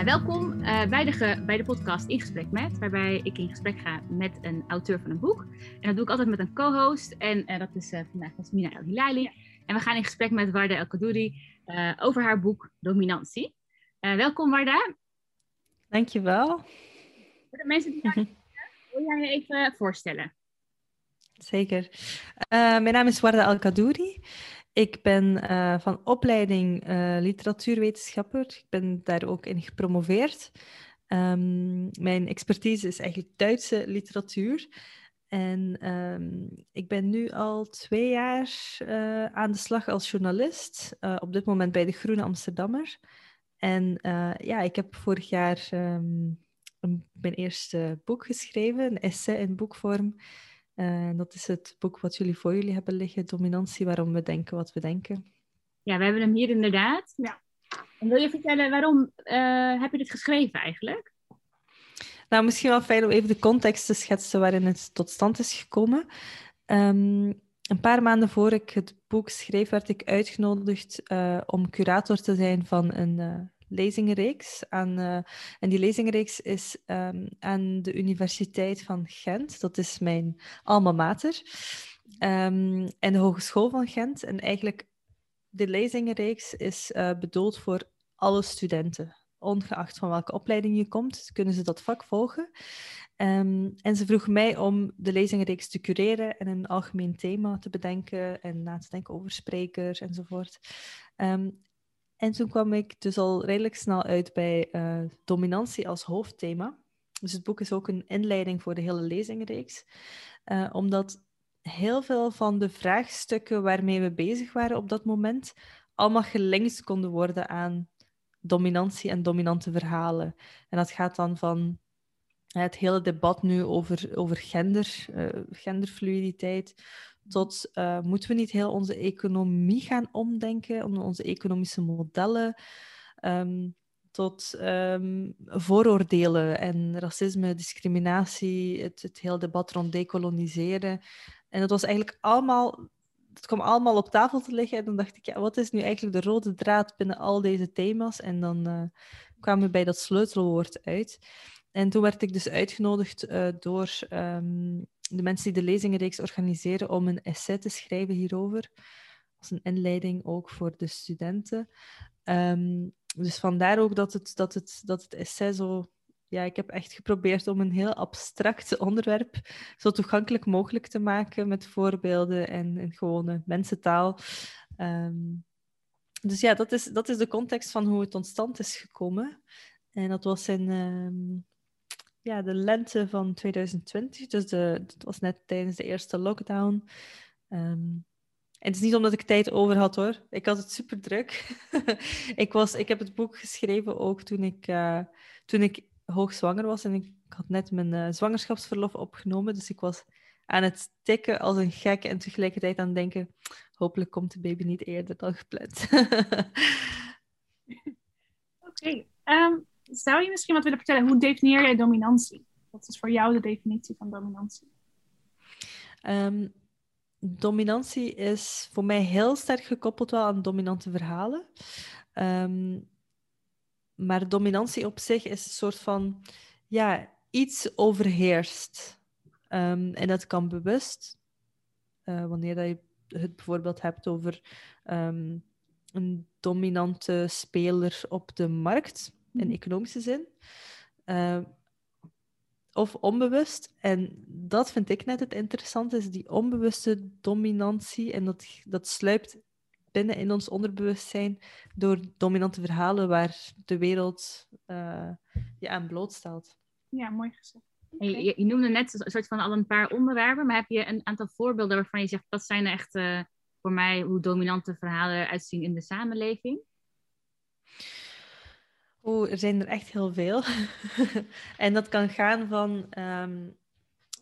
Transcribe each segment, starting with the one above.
Uh, welkom uh, bij, de bij de podcast In Gesprek Met, waarbij ik in gesprek ga met een auteur van een boek. En dat doe ik altijd met een co-host en uh, dat is vandaag Jasmina El Hilali. En we gaan in gesprek met Warda El Kadouri over haar boek Dominantie. welkom Warda. Dankjewel. Voor de mensen die daar wil jij je even voorstellen? Zeker. mijn naam is Warda El Kadouri. Ik ben uh, van opleiding uh, literatuurwetenschapper. Ik ben daar ook in gepromoveerd. Um, mijn expertise is eigenlijk Duitse literatuur. En um, ik ben nu al twee jaar uh, aan de slag als journalist. op dit moment bij de Groene Amsterdammer. En ja, ik heb vorig jaar een, mijn eerste boek geschreven, een essay in boekvorm. Uh, dat is het boek wat jullie voor jullie hebben liggen, Dominantie, waarom we denken wat we denken. Ja, we hebben hem hier inderdaad. Ja. En wil je vertellen waarom uh, heb je dit geschreven eigenlijk? Nou, misschien wel fijn om even de context te schetsen waarin het tot stand is gekomen. Um, een paar maanden voor ik het boek schreef, werd ik uitgenodigd uh, om curator te zijn van een lezingenreeks. Aan, uh, en die lezingenreeks is um, aan de Universiteit van Gent. Dat is mijn alma mater. Um, en de Hogeschool van Gent. En eigenlijk, de lezingenreeks is uh, bedoeld voor alle studenten. Ongeacht van welke opleiding je komt, kunnen ze dat vak volgen. Um, en ze vroeg mij om de lezingenreeks te cureren en een algemeen thema te bedenken en na te denken over sprekers enzovoort. En toen kwam ik dus al redelijk snel uit bij uh, dominantie als hoofdthema. Dus het boek is ook een inleiding voor de hele lezingenreeks. Uh, omdat heel veel van de vraagstukken waarmee we bezig waren op dat moment allemaal gelinkt konden worden aan dominantie en dominante verhalen. En dat gaat dan van het hele debat nu over, over gender, genderfluiditeit, tot uh, moeten we niet heel onze economie gaan omdenken, onze economische modellen, um, tot um, vooroordelen en racisme, discriminatie, het, het hele debat rond decoloniseren. En dat was eigenlijk allemaal, het kwam allemaal op tafel te liggen. En dan dacht ik, wat is nu eigenlijk de rode draad binnen al deze thema's? En dan uh, kwamen we bij dat sleutelwoord uit. En toen werd ik dus uitgenodigd uh, door um, de mensen die de lezingenreeks organiseren om een essay te schrijven hierover. Als een inleiding ook voor de studenten. Um, dus vandaar ook dat het, dat, het, dat het essay zo... Ja, ik heb echt geprobeerd om een heel abstract onderwerp zo toegankelijk mogelijk te maken met voorbeelden en, en gewone mensentaal. Um, dus ja, dat is, dat is de context van hoe het tot stand is gekomen. En dat was in, um, ja, de lente van 2020. Dus de, dat was net tijdens de eerste lockdown. En het is niet omdat ik tijd over had hoor. Ik had het super druk. ik, was, ik heb het boek geschreven ook toen ik, uh, toen ik hoogzwanger was. En ik had net mijn uh, zwangerschapsverlof opgenomen. Dus ik was aan het tikken als een gek en tegelijkertijd aan het denken: hopelijk komt de baby niet eerder dan gepland. Oké. Um, zou je misschien wat willen vertellen? Hoe definieer jij dominantie? Wat is voor jou de definitie van dominantie? Um, dominantie is voor mij heel sterk gekoppeld wel aan dominante verhalen. Um, maar dominantie op zich is een soort van, ja, iets overheerst. Um, en dat kan bewust, uh, wanneer dat je het bijvoorbeeld hebt over een dominante speler op de markt in mhm. economische zin. Uh, of onbewust. En dat vind ik net het interessante, is die onbewuste dominantie. En dat, dat sluipt binnen in ons onderbewustzijn door dominante verhalen waar de wereld uh, je aan blootstelt. Ja, mooi gezegd. Okay. Je, je, noemde net een soort van al een paar onderwerpen, maar heb je een aantal voorbeelden waarvan je zegt dat zijn echt uh, voor mij hoe dominante verhalen eruit zien in de samenleving? Oeh, er zijn er echt heel veel. en dat kan gaan van um,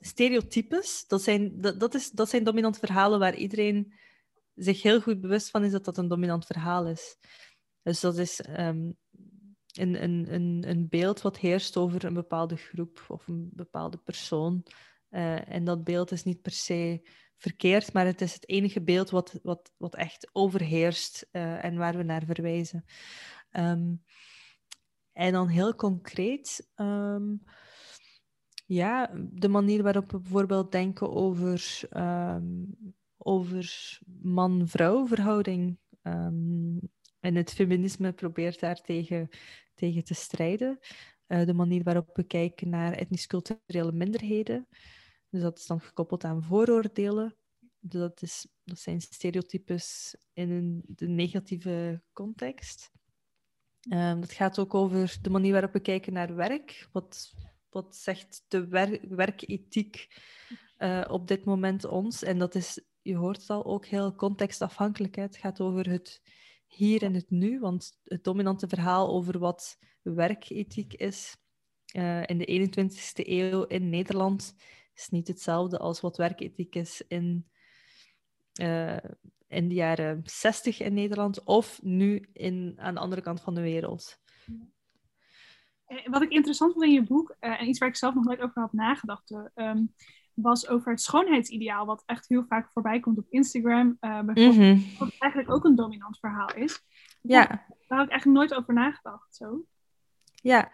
stereotypes. Dat zijn, dat, dat, is, dat zijn dominante verhalen waar iedereen zich heel goed bewust van is dat dat een dominant verhaal is. Dus dat is um, een, een, een, een beeld wat heerst over een bepaalde groep of een bepaalde persoon. Uh, en dat beeld is niet per se verkeerd, maar het is het enige beeld wat, wat, wat echt overheerst uh, en waar we naar verwijzen. Um, En dan heel concreet, ehm, ja, de manier waarop we bijvoorbeeld denken over, um, over man-vrouw verhouding. Um, en het feminisme probeert daar tegen, tegen te strijden. Uh, de manier waarop we kijken naar etnisch-culturele minderheden. Dus dat is dan gekoppeld aan vooroordelen. Dat, is, dat zijn stereotypes in een, de negatieve context. Um, dat gaat ook over de manier waarop we kijken naar werk. Wat, wat zegt de wer werkethiek uh, op dit moment ons? En dat is, je hoort het al, ook heel contextafhankelijk. Het gaat over het hier en het nu. Want het dominante verhaal over wat werkethiek is uh, in de 21ste eeuw in Nederland is niet hetzelfde als wat werkethiek is in, uh, in de jaren 60 in Nederland of nu in, aan de andere kant van de wereld. Eh, wat ik interessant vond in je boek, uh, en iets waar ik zelf nog nooit over had nagedacht, um, was over het schoonheidsideaal, wat echt heel vaak voorbij komt op Instagram. Uh, bijvoorbeeld, mm -hmm. Wat eigenlijk ook een dominant verhaal is. Ja. Daar had ik eigenlijk nooit over nagedacht. Zo. Ja.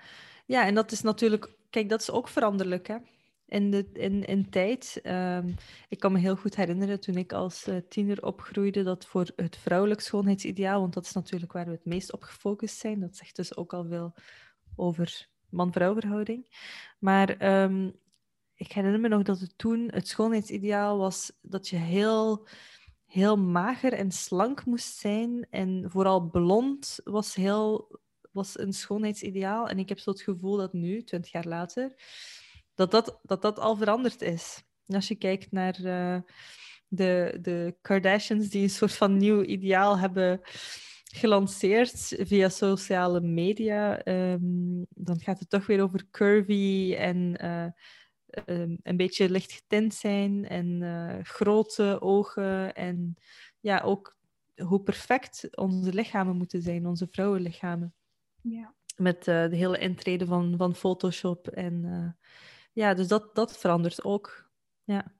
ja, en dat is natuurlijk, kijk, dat is ook veranderlijk. Hè? In, de, in, in tijd. Um, ik kan me heel goed herinneren toen ik als uh, tiener opgroeide, dat voor het vrouwelijk schoonheidsideaal, want dat is natuurlijk waar we het meest op gefocust zijn, dat zegt dus ook al veel over man-vrouw verhouding. Maar um, ik herinner me nog dat het toen het schoonheidsideaal was dat je heel, heel mager en slank moest zijn en vooral blond was heel was een schoonheidsideaal. En ik heb zo het gevoel dat nu, twintig jaar later, dat dat, dat, dat al veranderd is. als je kijkt naar uh, de, de Kardashians, die een soort van nieuw ideaal hebben gelanceerd via sociale media, um, dan gaat het toch weer over curvy en uh, um, een beetje licht getint zijn en uh, grote ogen en ja, ook hoe perfect onze lichamen moeten zijn, onze vrouwenlichamen. Ja. Met uh, de hele intrede van, van Photoshop en ja, dus dat, dat verandert ook. Ja.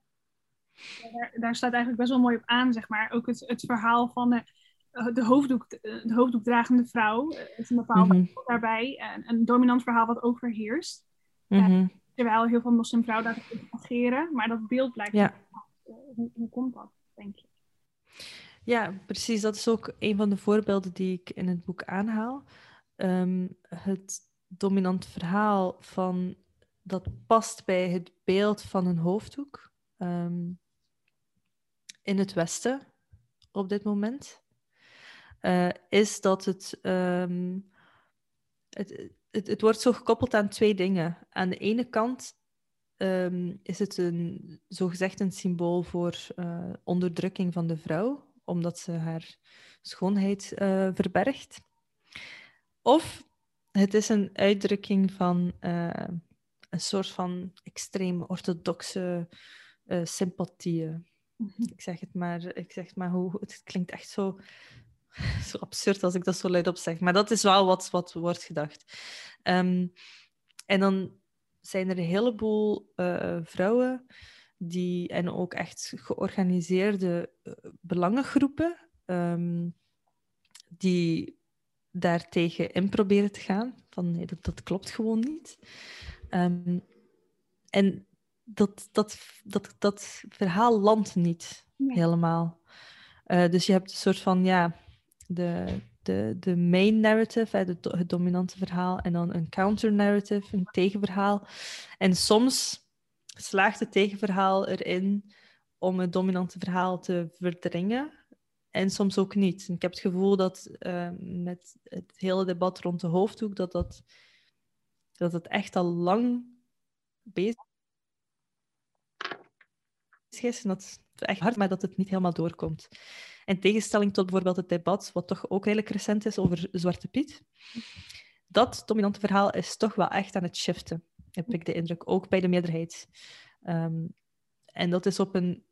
Daar, daar, staat eigenlijk best wel mooi op aan, zeg maar. Ook het, het verhaal van de, de, hoofddoek, de hoofddoekdragende vrouw. Het is een bepaald mm daarbij. Een, een, dominant verhaal wat overheerst. Mm -hmm. terwijl heel veel moslimvrouwen daar ageren. Maar dat beeld blijft. Ja. Hoe, hoe komt dat, denk je? Ja, precies. Dat is ook een van de voorbeelden die ik in het boek aanhaal. Um, het dominant verhaal van dat past bij het beeld van een hoofddoek um, in het Westen op dit moment, uh, is dat het, um, het, het, het, wordt zo gekoppeld aan twee dingen. Aan de ene kant um, is het een, zogezegd een symbool voor uh, onderdrukking van de vrouw, omdat ze haar schoonheid uh, verbergt. Of het is een uitdrukking van een soort van extreem orthodoxe uh, sympathieën. Mhm. Ik zeg het maar, ik zeg maar hoe, het klinkt echt zo, zo absurd als ik dat zo luid op zeg. Maar dat is wel wat, wat wordt gedacht. Um, en dan zijn er een heleboel uh, vrouwen die, en ook echt georganiseerde uh, belangengroepen um, die daartegen in proberen te gaan. Van nee, dat, dat klopt gewoon niet. Um, en dat, dat, dat, dat verhaal landt niet helemaal. Uh, dus je hebt een soort van, ja, de, de, de main narrative, hè, de, het dominante verhaal, en dan een counter narrative, een tegenverhaal. En soms slaagt het tegenverhaal erin om het dominante verhaal te verdringen. En soms ook niet. ik heb het gevoel dat uh, met het hele debat rond de hoofddoek, dat dat dat het echt al lang bezig is. Dat is echt hard, maar dat het niet helemaal doorkomt. In tegenstelling tot bijvoorbeeld het debat, wat toch ook redelijk recent is over Zwarte Piet. Dat dominante verhaal is toch wel echt aan het shiften, heb ik de indruk. Ook bij de meerderheid. Um, en dat is op een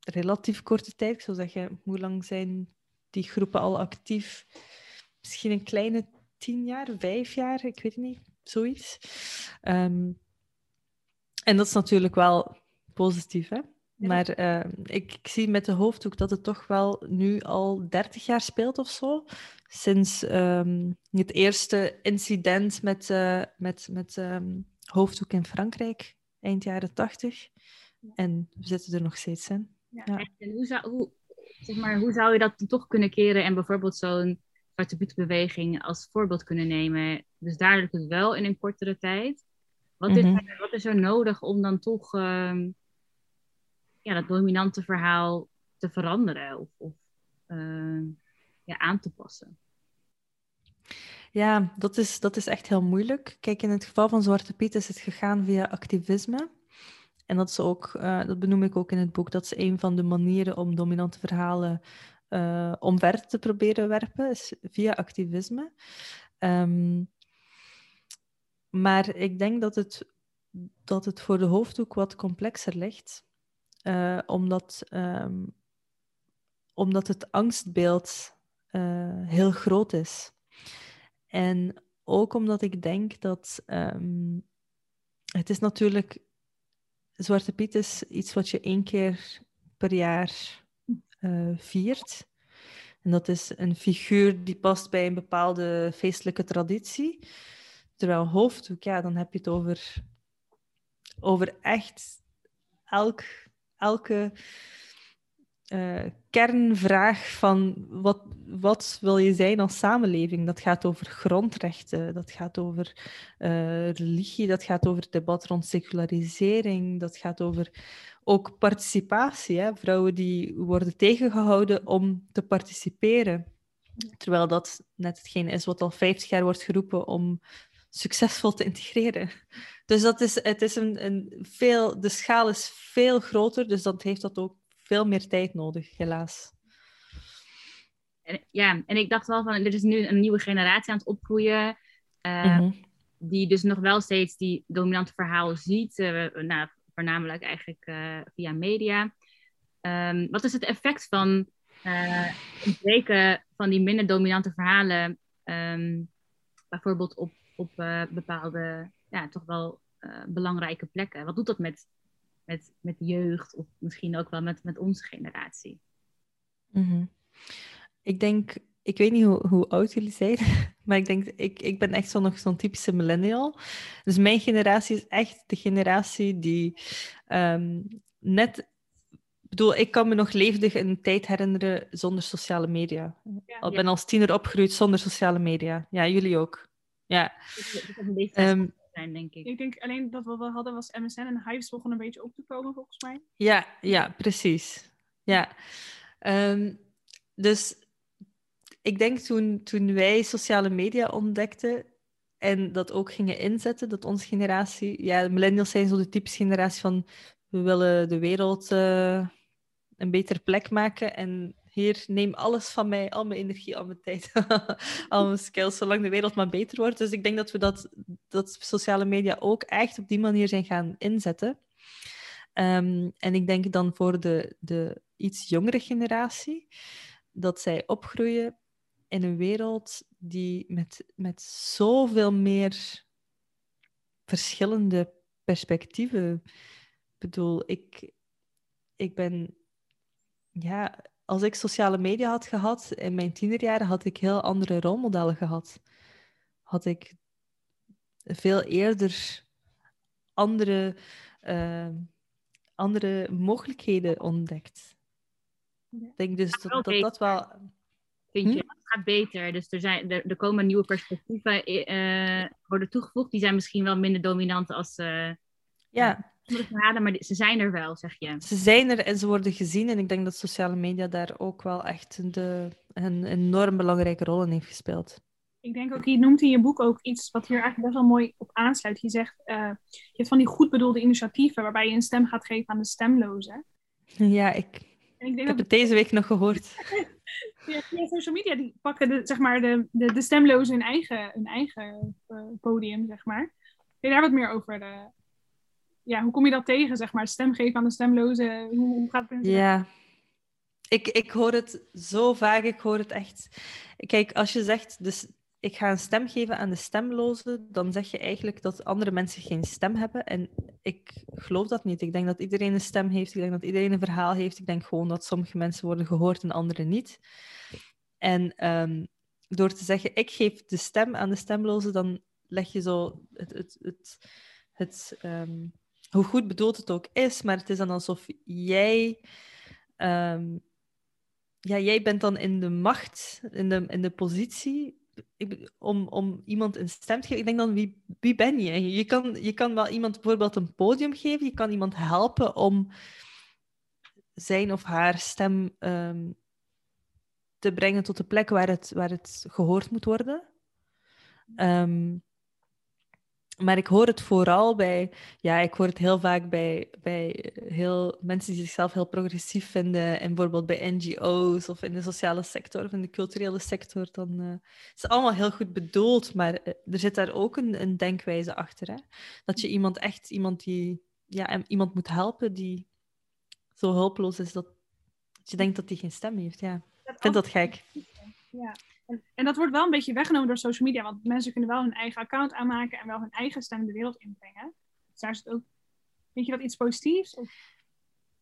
relatief korte tijd. Ik zou zeggen, hoe lang zijn die groepen al actief? Misschien een kleine tien jaar, vijf jaar, ik weet het niet zoiets. Um, en dat is natuurlijk wel positief, hè? Maar uh, ik, ik, zie met de hoofddoek dat het toch wel nu al 30 jaar speelt of zo. Sinds um, het eerste incident met, uh, met, met um, hoofddoek in Frankrijk, eind jaren 80. En we zitten er nog steeds in. Ja. ja. En hoe zou, hoe, zeg maar, hoe zou je dat toch kunnen keren en bijvoorbeeld zo'n Zwarte beweging als voorbeeld kunnen nemen? Dus daar lukt het wel in een kortere tijd. Wat, is, mm-hmm. wat is er nodig om dan toch um, ja, dat dominante verhaal te veranderen of, of uh, ja, aan te passen? Ja, dat is, dat is echt heel moeilijk. Kijk, in het geval van Zwarte Piet is het gegaan via activisme. En dat, is ook, uh, dat benoem ik ook in het boek. Dat is een van de manieren om dominante verhalen uh, omver te proberen werpen, via activisme. Um, maar ik denk dat het, dat het voor de hoofddoek wat complexer ligt. Uh, omdat, um, omdat het angstbeeld uh, heel groot is. En ook omdat ik denk dat um, het is natuurlijk. Zwarte Piet is iets wat je één keer per jaar uh, viert. En dat is een figuur die past bij een bepaalde feestelijke traditie. Terwijl hoofddoek, ja, dan heb je het over, over echt elk, elke uh, kernvraag van wat, wat wil je zijn als samenleving. Dat gaat over grondrechten, dat gaat over uh, religie, dat gaat over het debat rond secularisering, dat gaat over ook participatie. Hè? Vrouwen die worden tegengehouden om te participeren. Terwijl dat net hetgeen is wat al 50 jaar wordt geroepen om succesvol te integreren. Dus dat is, het is een, een veel, de schaal is veel groter, dus dat heeft dat ook veel meer tijd nodig, helaas. En, ja, en ik dacht wel van, er is nu een nieuwe generatie aan het opgroeien, uh, die dus nog wel steeds die dominante verhaal ziet, uh, nou, voornamelijk eigenlijk uh, via media. Um, wat is het effect van het breken van die minder dominante verhalen, um, bijvoorbeeld op op bepaalde, ja, toch wel belangrijke plekken. Wat doet dat met, met, met jeugd of misschien ook wel met, met onze generatie? Mm -hmm. Ik denk, ik weet niet hoe, hoe oud jullie zijn, maar ik denk, ik, ik ben echt zo nog zo'n typische millennial. Dus mijn generatie is echt de generatie die um, net ik bedoel, ik kan me nog levendig een tijd herinneren zonder sociale media. Ja, Al ben als tiener opgegroeid zonder sociale media. Ja, jullie ook. Ja. Dat um, zijn, denk ik. Ik denk alleen dat wat we hadden was MSN en Hives begon een beetje op te komen, volgens mij. Ja, ja, precies. Ja. Um, dus ik denk toen, toen wij sociale media ontdekten en dat ook gingen inzetten, dat onze generatie, ja, de millennials zijn zo de typische generatie van we willen de wereld uh, een betere plek maken en hier, neem alles van mij, al mijn energie, al mijn tijd, al mijn skills, zolang de wereld maar beter wordt. Dus ik denk dat we dat, dat sociale media ook echt op die manier zijn gaan inzetten. Um, en ik denk dan voor de, de iets jongere generatie, dat zij opgroeien in een wereld die met, met zoveel meer verschillende perspectieven. Ik bedoel, ik, ik ben ja, als ik sociale media had gehad in mijn tienerjaren, had ik heel andere rolmodellen gehad. Had ik veel eerder andere, uh, andere mogelijkheden ontdekt. Ik denk dus dat dat, dat wel. Vind je, hm? het gaat beter. Dus er, zijn, er, er komen nieuwe perspectieven uh, worden toegevoegd. Die zijn misschien wel minder dominant als. Uh, ja verhalen, maar ze zijn er wel, zeg je. Ze zijn er en ze worden gezien. En ik denk dat sociale media daar ook wel echt de, een enorm belangrijke rol in heeft gespeeld. Ik denk ook, je noemt in je boek ook iets wat hier eigenlijk best wel mooi op aansluit. Je zegt, uh, je hebt van die goed bedoelde initiatieven waarbij je een stem gaat geven aan de stemlozen. Ja, ik, ik, denk ik heb het deze week nog gehoord. ja, social media die pakken de, zeg maar, de, de, de stemlozen hun eigen, hun eigen uh, podium, zeg maar. Kun je daar wat meer over uh, ja, hoe kom je dat tegen, zeg maar? Stem geven aan de stemlozen. Hoe, hoe gaat het? Ja, ik, ik hoor het zo vaak. Ik hoor het echt. Kijk, als je zegt, dus ik ga een stem geven aan de stemlozen, dan zeg je eigenlijk dat andere mensen geen stem hebben. En ik geloof dat niet. Ik denk dat iedereen een stem heeft. Ik denk dat iedereen een verhaal heeft. Ik denk gewoon dat sommige mensen worden gehoord en andere niet. En ehm, door te zeggen, ik geef de stem aan de stemlozen, dan leg je zo het, het, het, het ehm, hoe goed bedoeld het ook is, maar het is dan alsof jij, ehm, ja, jij bent dan in de macht, in de, in de positie om, om iemand een stem te geven. Ik denk dan, wie, wie ben je? Je kan, je kan wel iemand bijvoorbeeld een podium geven, je kan iemand helpen om zijn of haar stem um, te brengen tot de plek waar het, waar het gehoord moet worden. Um, maar ik hoor het vooral bij, ja, ik hoor het heel vaak bij, bij heel, mensen die zichzelf heel progressief vinden. En bijvoorbeeld bij NGO's of in de sociale sector of in de culturele sector. Dan uh, is het allemaal heel goed bedoeld, maar eh, er zit daar ook een, een denkwijze achter. Hè? Dat je iemand echt, iemand die, ja, iemand moet helpen die zo hulpeloos is dat, dat je denkt dat hij geen stem heeft. Ja. Ik vind dat gek. Ja. En, dat wordt wel een beetje weggenomen door social media, want mensen kunnen wel hun eigen account aanmaken en wel hun eigen stem de wereld inbrengen. Dus daar is ook. Vind je dat iets positiefs?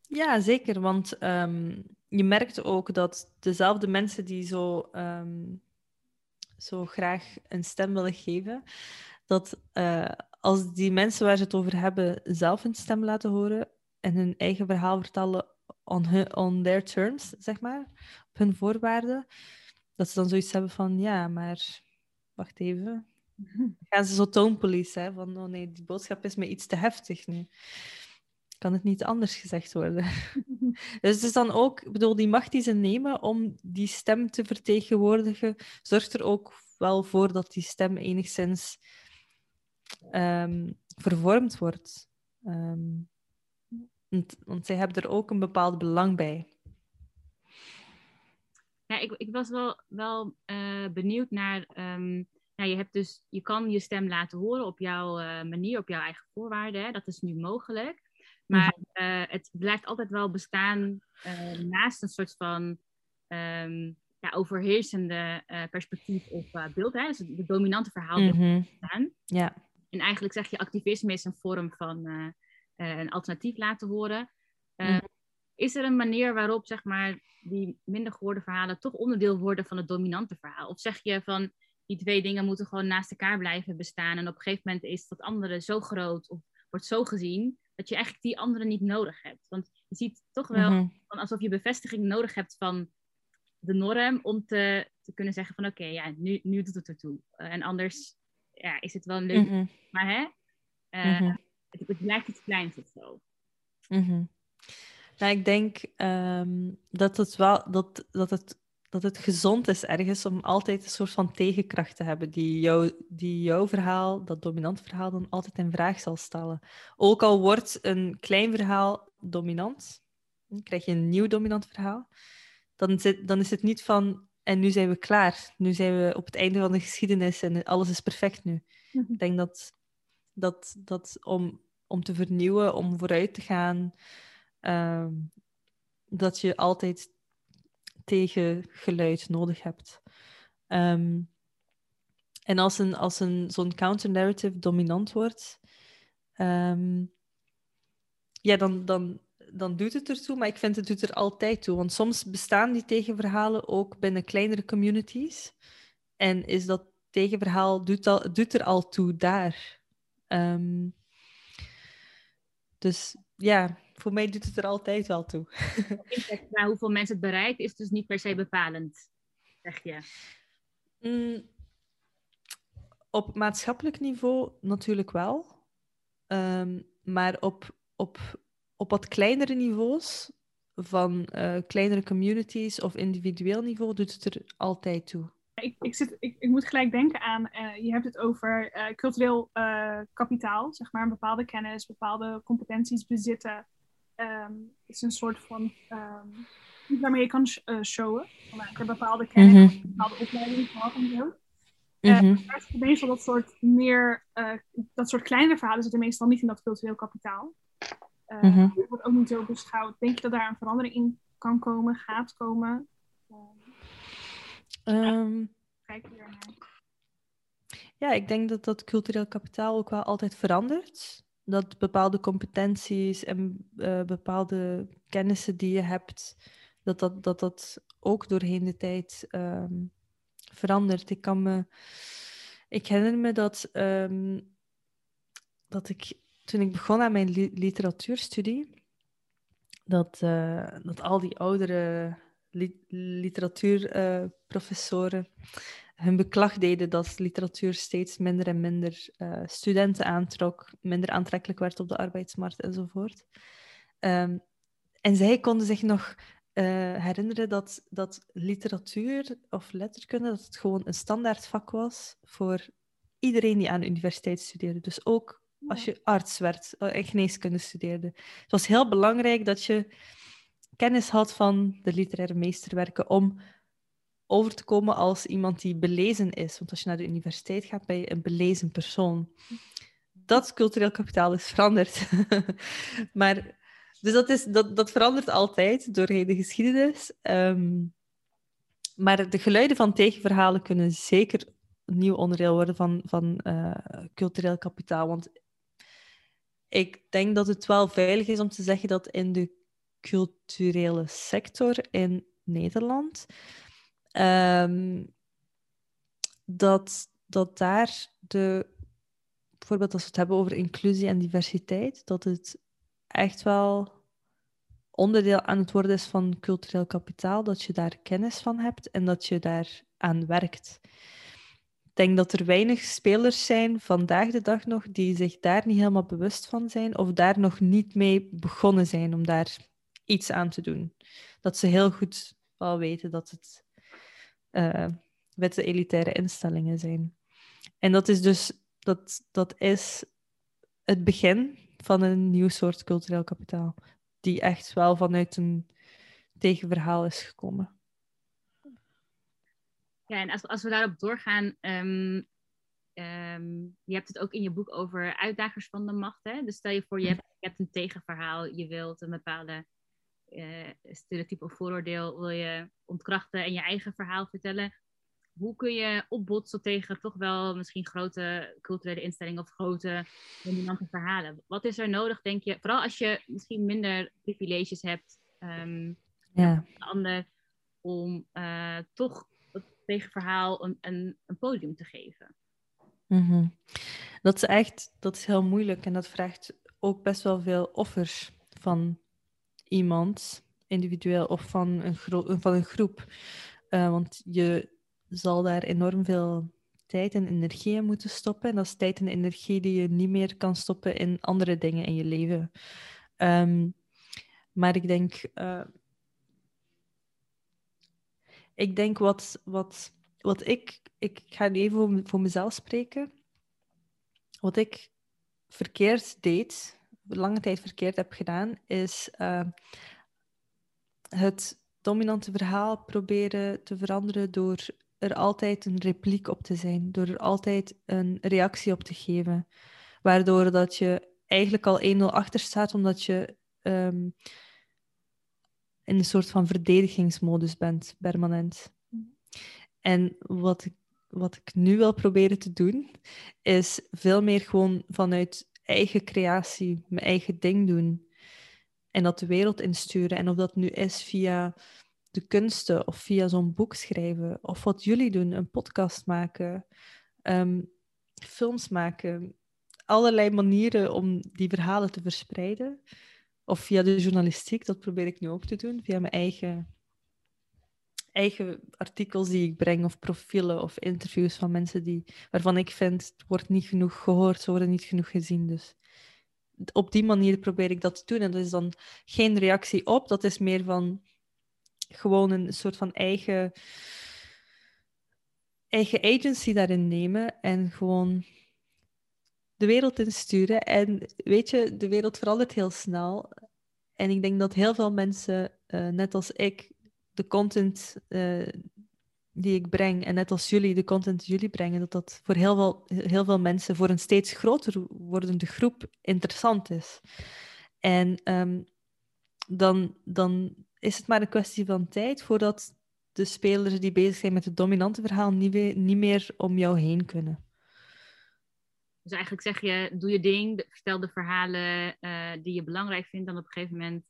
Ja, zeker. Want um, je merkt ook dat dezelfde mensen die zo, um, zo graag een stem willen geven, dat uh, als die mensen waar ze het over hebben zelf hun stem laten horen en hun eigen verhaal vertellen on, hun, on their terms, zeg maar, op hun voorwaarden, dat ze dan zoiets hebben van, ja, maar wacht even. Gaan ze zo toonpolice, hè? Van, oh nee, die boodschap is me iets te heftig nu. Kan het niet anders gezegd worden? dus het is dan ook, ik bedoel, die macht die ze nemen om die stem te vertegenwoordigen, zorgt er ook wel voor dat die stem enigszins um, vervormd wordt. Um, want, want zij hebben er ook een bepaald belang bij. Ja, ik, ik was wel, wel uh, benieuwd naar. Um, je, hebt dus, je kan je stem laten horen op jouw uh, manier, op jouw eigen voorwaarden. Hè? Dat is nu mogelijk. Maar uh, het blijft altijd wel bestaan naast een soort van um, ja, overheersende perspectief of beeld. Hè? Dus het dominante verhaal mm -hmm. bestaan. Ja. En eigenlijk zeg je activisme is een vorm van een alternatief laten horen. Mm is er een manier waarop zeg maar, die minder gehoorde verhalen toch onderdeel worden van het dominante verhaal? Of zeg je van die twee dingen moeten gewoon naast elkaar blijven bestaan en op een gegeven moment is dat andere zo groot of wordt zo gezien dat je eigenlijk die andere niet nodig hebt? Want je ziet toch wel mm van alsof je bevestiging nodig hebt van de norm om te, te kunnen zeggen van oké, ja, nu, nu doet het ertoe. Uh, en anders ja, is het wel een leuk. Mhm. Maar hè, uh, het, het, blijft iets kleins of zo. Nou, ik denk um, dat, het wel, dat, dat, het, dat het gezond is ergens om altijd een soort van tegenkracht te hebben die, jou, die jouw verhaal, dat dominant verhaal, dan altijd in vraag zal stellen. Ook al wordt een klein verhaal dominant, dan krijg je een nieuw dominant verhaal, dan, zit, dan is het niet van en nu zijn we klaar. Nu zijn we op het einde van de geschiedenis en alles is perfect nu. Mhm. Ik denk dat, dat, dat om, om te vernieuwen, om vooruit te gaan, Ehm, dat je altijd tegengeluid nodig hebt. Ehm, en als, een, als een, zo'n counter-narrative dominant wordt, ehm, ja, dan, dan, dan doet het ertoe, maar ik vind het doet er altijd toe. Want soms bestaan die tegenverhalen ook binnen kleinere communities. En is dat tegenverhaal, doet, al, doet er al toe daar. dus ja, voor mij doet het er altijd wel toe. Maar hoeveel mensen het bereikt is dus niet per se bepalend, zeg je? Mm, op maatschappelijk niveau natuurlijk wel. Um, maar op, op, op wat kleinere niveaus, van uh, kleinere communities of individueel niveau, doet het er altijd toe. Ik, ik, zit, ik, ik moet gelijk denken aan, uh, je hebt het over uh, cultureel kapitaal, zeg maar, bepaalde kennis, bepaalde competenties bezitten um, is een soort van um, waarmee je kan showen. Bepaalde kennis, mm -hmm. bepaalde opleiding gehad en zo. Mm -hmm. meestal dat soort meer, dat soort kleinere verhalen zitten meestal niet in dat cultureel kapitaal. Mm -hmm. Dat wordt ook niet zo beschouwd. Denk je dat daar een verandering in kan komen, gaat komen? Um, Kijk hier naar. Ja, ik denk dat dat cultureel kapitaal ook wel altijd verandert. Dat bepaalde competenties en uh, bepaalde kennissen die je hebt, dat dat, dat, dat ook doorheen de tijd um, verandert. Ik kan me... Ik herinner me dat, um, dat ik, toen ik begon aan mijn li literatuurstudie, dat, uh, dat al die oudere li literatuurprofessoren uh, hun beklag deden dat literatuur steeds minder en minder uh, studenten aantrok, minder aantrekkelijk werd op de arbeidsmarkt enzovoort. Um, en zij konden zich nog uh, herinneren dat, dat literatuur of letterkunde dat het gewoon een standaard vak was voor iedereen die aan de universiteit studeerde. Dus ook als je arts werd en geneeskunde studeerde. Het was heel belangrijk dat je kennis had van de literaire meesterwerken om over te komen als iemand die belezen is. Want als je naar de universiteit gaat, ben je een belezen persoon. Dat cultureel kapitaal is veranderd. maar, dus dat, is, dat, dat verandert altijd doorheen de geschiedenis. Um, maar de geluiden van tegenverhalen kunnen zeker een nieuw onderdeel worden van, van uh, cultureel kapitaal. Want ik denk dat het wel veilig is om te zeggen dat in de culturele sector in Nederland Um, dat, dat daar de, bijvoorbeeld als we het hebben over inclusie en diversiteit, dat het echt wel onderdeel aan het worden is van cultureel kapitaal, dat je daar kennis van hebt en dat je daar aan werkt. Ik denk dat er weinig spelers zijn vandaag de dag nog die zich daar niet helemaal bewust van zijn of daar nog niet mee begonnen zijn om daar iets aan te doen. Dat ze heel goed wel weten dat het uh, witte elitaire instellingen zijn. En dat is dus dat, dat is het begin van een nieuw soort cultureel kapitaal, die echt wel vanuit een tegenverhaal is gekomen. Ja, en als, als we daarop doorgaan, um, um, je hebt het ook in je boek over uitdagers van de macht. Hè? Dus stel je voor, je hebt, je hebt een tegenverhaal, je wilt een bepaalde uh, stereotype of vooroordeel wil je ontkrachten en je eigen verhaal vertellen. Hoe kun je opbotsen tegen toch wel misschien grote culturele instellingen of grote dominante verhalen? Wat is er nodig, denk je? Vooral als je misschien minder privileges hebt um, ja. ander, om uh, toch het tegenverhaal een, een, een podium te geven. Mm -hmm. Dat is echt dat is heel moeilijk en dat vraagt ook best wel veel offers van iemand, individueel of van een, van een groep. Uh, want je zal daar enorm veel tijd en energie in moeten stoppen. En dat is tijd en energie die je niet meer kan stoppen in andere dingen in je leven. Um, maar ik denk, uh, ik denk wat, wat, wat ik, ik ga nu even voor, voor mezelf spreken. Wat ik verkeerd deed lange tijd verkeerd heb gedaan, is uh, het dominante verhaal proberen te veranderen door er altijd een repliek op te zijn, door er altijd een reactie op te geven, waardoor dat je eigenlijk al 1-0 achter staat, omdat je um, in een soort van verdedigingsmodus bent, permanent. En wat ik, wat ik nu wil proberen te doen, is veel meer gewoon vanuit eigen creatie, mijn eigen ding doen. En dat de wereld insturen. En of dat nu is via de kunsten of via zo'n boek schrijven. Of wat jullie doen, een podcast maken, um, films maken. Allerlei manieren om die verhalen te verspreiden. Of via de journalistiek, dat probeer ik nu ook te doen. Via mijn eigen eigen artikels die ik breng, of profielen of interviews van mensen die, waarvan ik vind, het wordt niet genoeg gehoord, ze worden niet genoeg gezien. Dus op die manier probeer ik dat te doen. En dat is dan geen reactie op, dat is meer van gewoon een soort van eigen, eigen agency daarin nemen en gewoon de wereld insturen. En weet je, de wereld verandert heel snel. En ik denk dat heel veel mensen, uh, net als ik, de content uh, die ik breng, en net als jullie, de content die jullie brengen, dat dat voor heel veel, heel veel mensen, voor een steeds groter wordende groep, interessant is. En um, dan, dan is het maar een kwestie van tijd voordat de spelers die bezig zijn met het dominante verhaal niet, niet meer om jou heen kunnen. Dus eigenlijk zeg je, doe je ding, vertel de verhalen uh, die je belangrijk vindt. Dan op een gegeven moment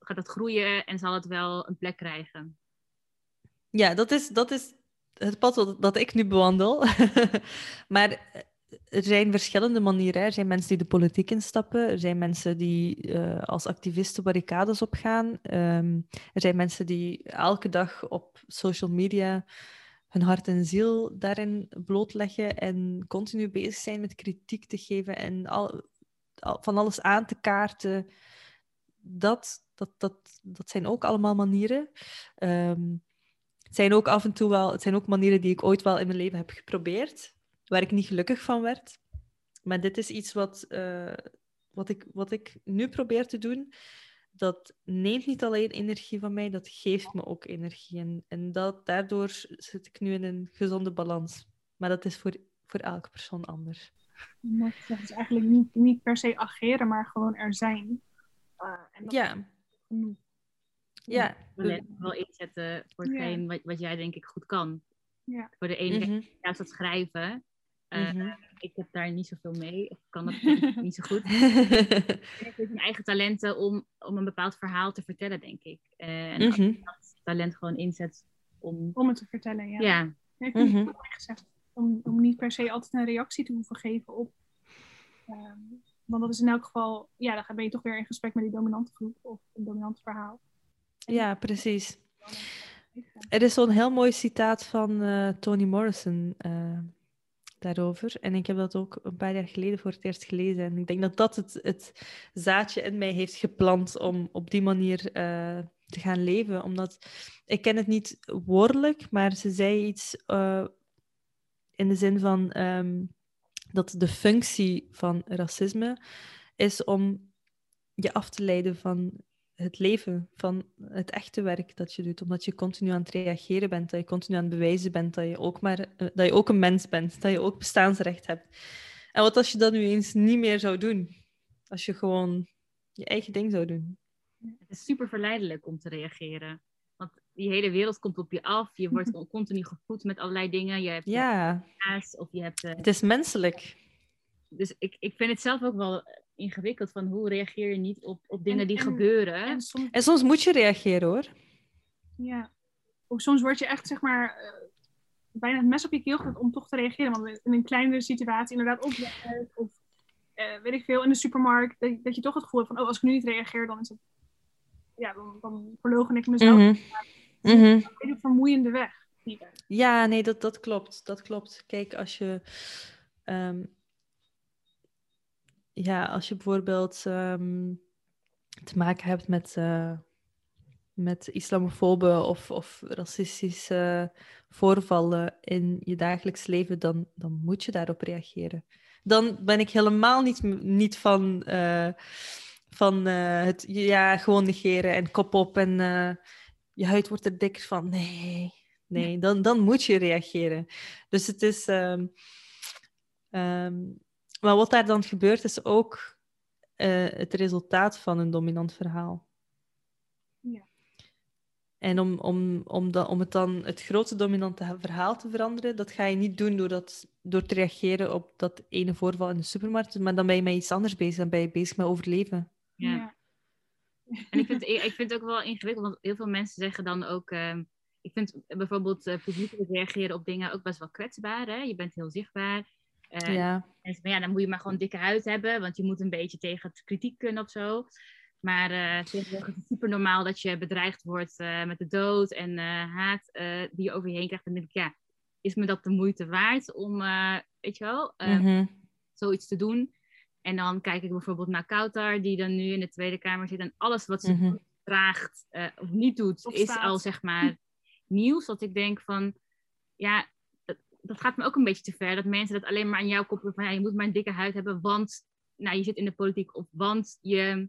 gaat het, groeien en zal het wel een plek krijgen. Ja, dat is, dat is het pad dat, ik nu bewandel. maar eh, er zijn verschillende manieren. Er zijn mensen die de politiek instappen. Er zijn mensen die uh, als activisten barricades opgaan. Um, er zijn mensen die elke dag op social media hun hart en ziel daarin blootleggen en continu bezig zijn met kritiek te geven en al, van alles aan te kaarten. Dat, dat, dat, dat zijn ook allemaal manieren. Um, het zijn ook af en toe wel, het zijn ook manieren die ik ooit wel in mijn leven heb geprobeerd, waar ik niet gelukkig van werd. Maar dit is iets wat, uh, wat, ik, wat ik nu probeer te doen. Dat neemt niet alleen energie van mij, dat geeft me ook energie. En, en dat, daardoor zit ik nu in een gezonde balans. Maar dat is voor, voor elke persoon anders. Dat is eigenlijk niet, niet per se ageren, maar gewoon er zijn. Uh, en dat ja. Genoeg. Ja. Wel inzetten voor hetgeen wat, wat jij denk ik goed kan. Ja. Voor de ene mm juist dat schrijven. Uh, Ik heb daar niet zoveel mee. Of kan dat niet zo goed. ik heb mijn eigen talenten om, om een bepaald verhaal te vertellen, denk ik. Uh, en als je dat talent gewoon inzet om... Om het te vertellen, ja. Ja. ja ik heb het gezegd. Om, om niet per se altijd een reactie te hoeven geven op... Um, want dat is in elk geval... Ja, dan ben je toch weer in gesprek met die dominante groep. Of een dominant verhaal. Ja, precies. Er is zo'n heel mooi citaat van uh, Toni Morrison uh, daarover. En ik heb dat ook een paar jaar geleden voor het eerst gelezen. En ik denk dat dat het, het zaadje in mij heeft geplant om op die manier uh, te gaan leven. Omdat ik ken het niet woordelijk, maar ze zei iets in de zin van um, dat de functie van racisme is om je af te leiden van het leven, van het echte werk dat je doet. Omdat je continu aan het reageren bent, dat je continu aan het bewijzen bent dat je ook, maar, eh, dat je ook een mens bent, dat je ook bestaansrecht hebt. En wat als je dat nu eens niet meer zou doen? Als je gewoon je eigen ding zou doen. Het is super verleidelijk om te reageren. Die hele wereld komt op je af. Je wordt continu gevoed met allerlei dingen. Je hebt ja. haast of je hebt... Uh... Het is menselijk. Dus ik, ik vind het zelf ook wel ingewikkeld van hoe reageer je niet op, op dingen die gebeuren. En soms... en soms... moet je reageren hoor. Ja. Of soms word je echt zeg maar uh, bijna het mes op je keel gegooid om toch te reageren. Want in een kleinere situatie, inderdaad op je of uh, weet ik veel, in de supermarkt, dat, dat, je toch het gevoel hebt van oh, als ik nu niet reageer, dan is het ja, dan, dan verlogen ik mezelf. Mm -hmm. Een hele vermoeiende weg. Ja, nee, dat, dat klopt. Dat klopt. Kijk, als je um, ja, als je bijvoorbeeld um, te maken hebt met, uh, met islamofobe of, of racistische voorvallen in je dagelijks leven, dan, dan moet je daarop reageren. Dan ben ik helemaal niet, niet van, uh, van uh, het ja, gewoon negeren en kop op en je huid wordt er dikker van. Nee, nee, dan, dan moet je reageren. Dus het is. Um, um, maar wat daar dan gebeurt, is ook uh, het resultaat van een dominant verhaal. Ja. En om, om, om, da, om het dan het grote dominante verhaal te veranderen, dat ga je niet doen door, dat, door te reageren op dat ene voorval in de supermarkt, maar dan ben je met iets anders bezig, dan ben je bezig met overleven. Ja. En ik vind, ik vind het ook wel ingewikkeld, want heel veel mensen zeggen dan ook... Uh, ik vind bijvoorbeeld uh, publiek reageren op dingen ook best wel kwetsbaar. Hè? Je bent heel zichtbaar. Uh, ja. En ja, dan moet je maar gewoon dikke huid hebben, want je moet een beetje tegen het kritiek kunnen of zo. Maar uh, tegenwoordig is het super normaal dat je bedreigd wordt uh, met de dood en haat die je over je heen krijgt. En dan denk ik, ja, is me dat de moeite waard om, weet je wel, mm zoiets te doen? En dan kijk ik bijvoorbeeld naar Kautar, die dan nu in de Tweede Kamer zit. En alles wat ze mm draagt of niet doet, is al zeg maar nieuws. Dat ik denk van, ja, dat gaat me ook een beetje te ver. Dat mensen dat alleen maar aan jou koppelen van ja, je moet maar een dikke huid hebben, want nou, je zit in de politiek of want je,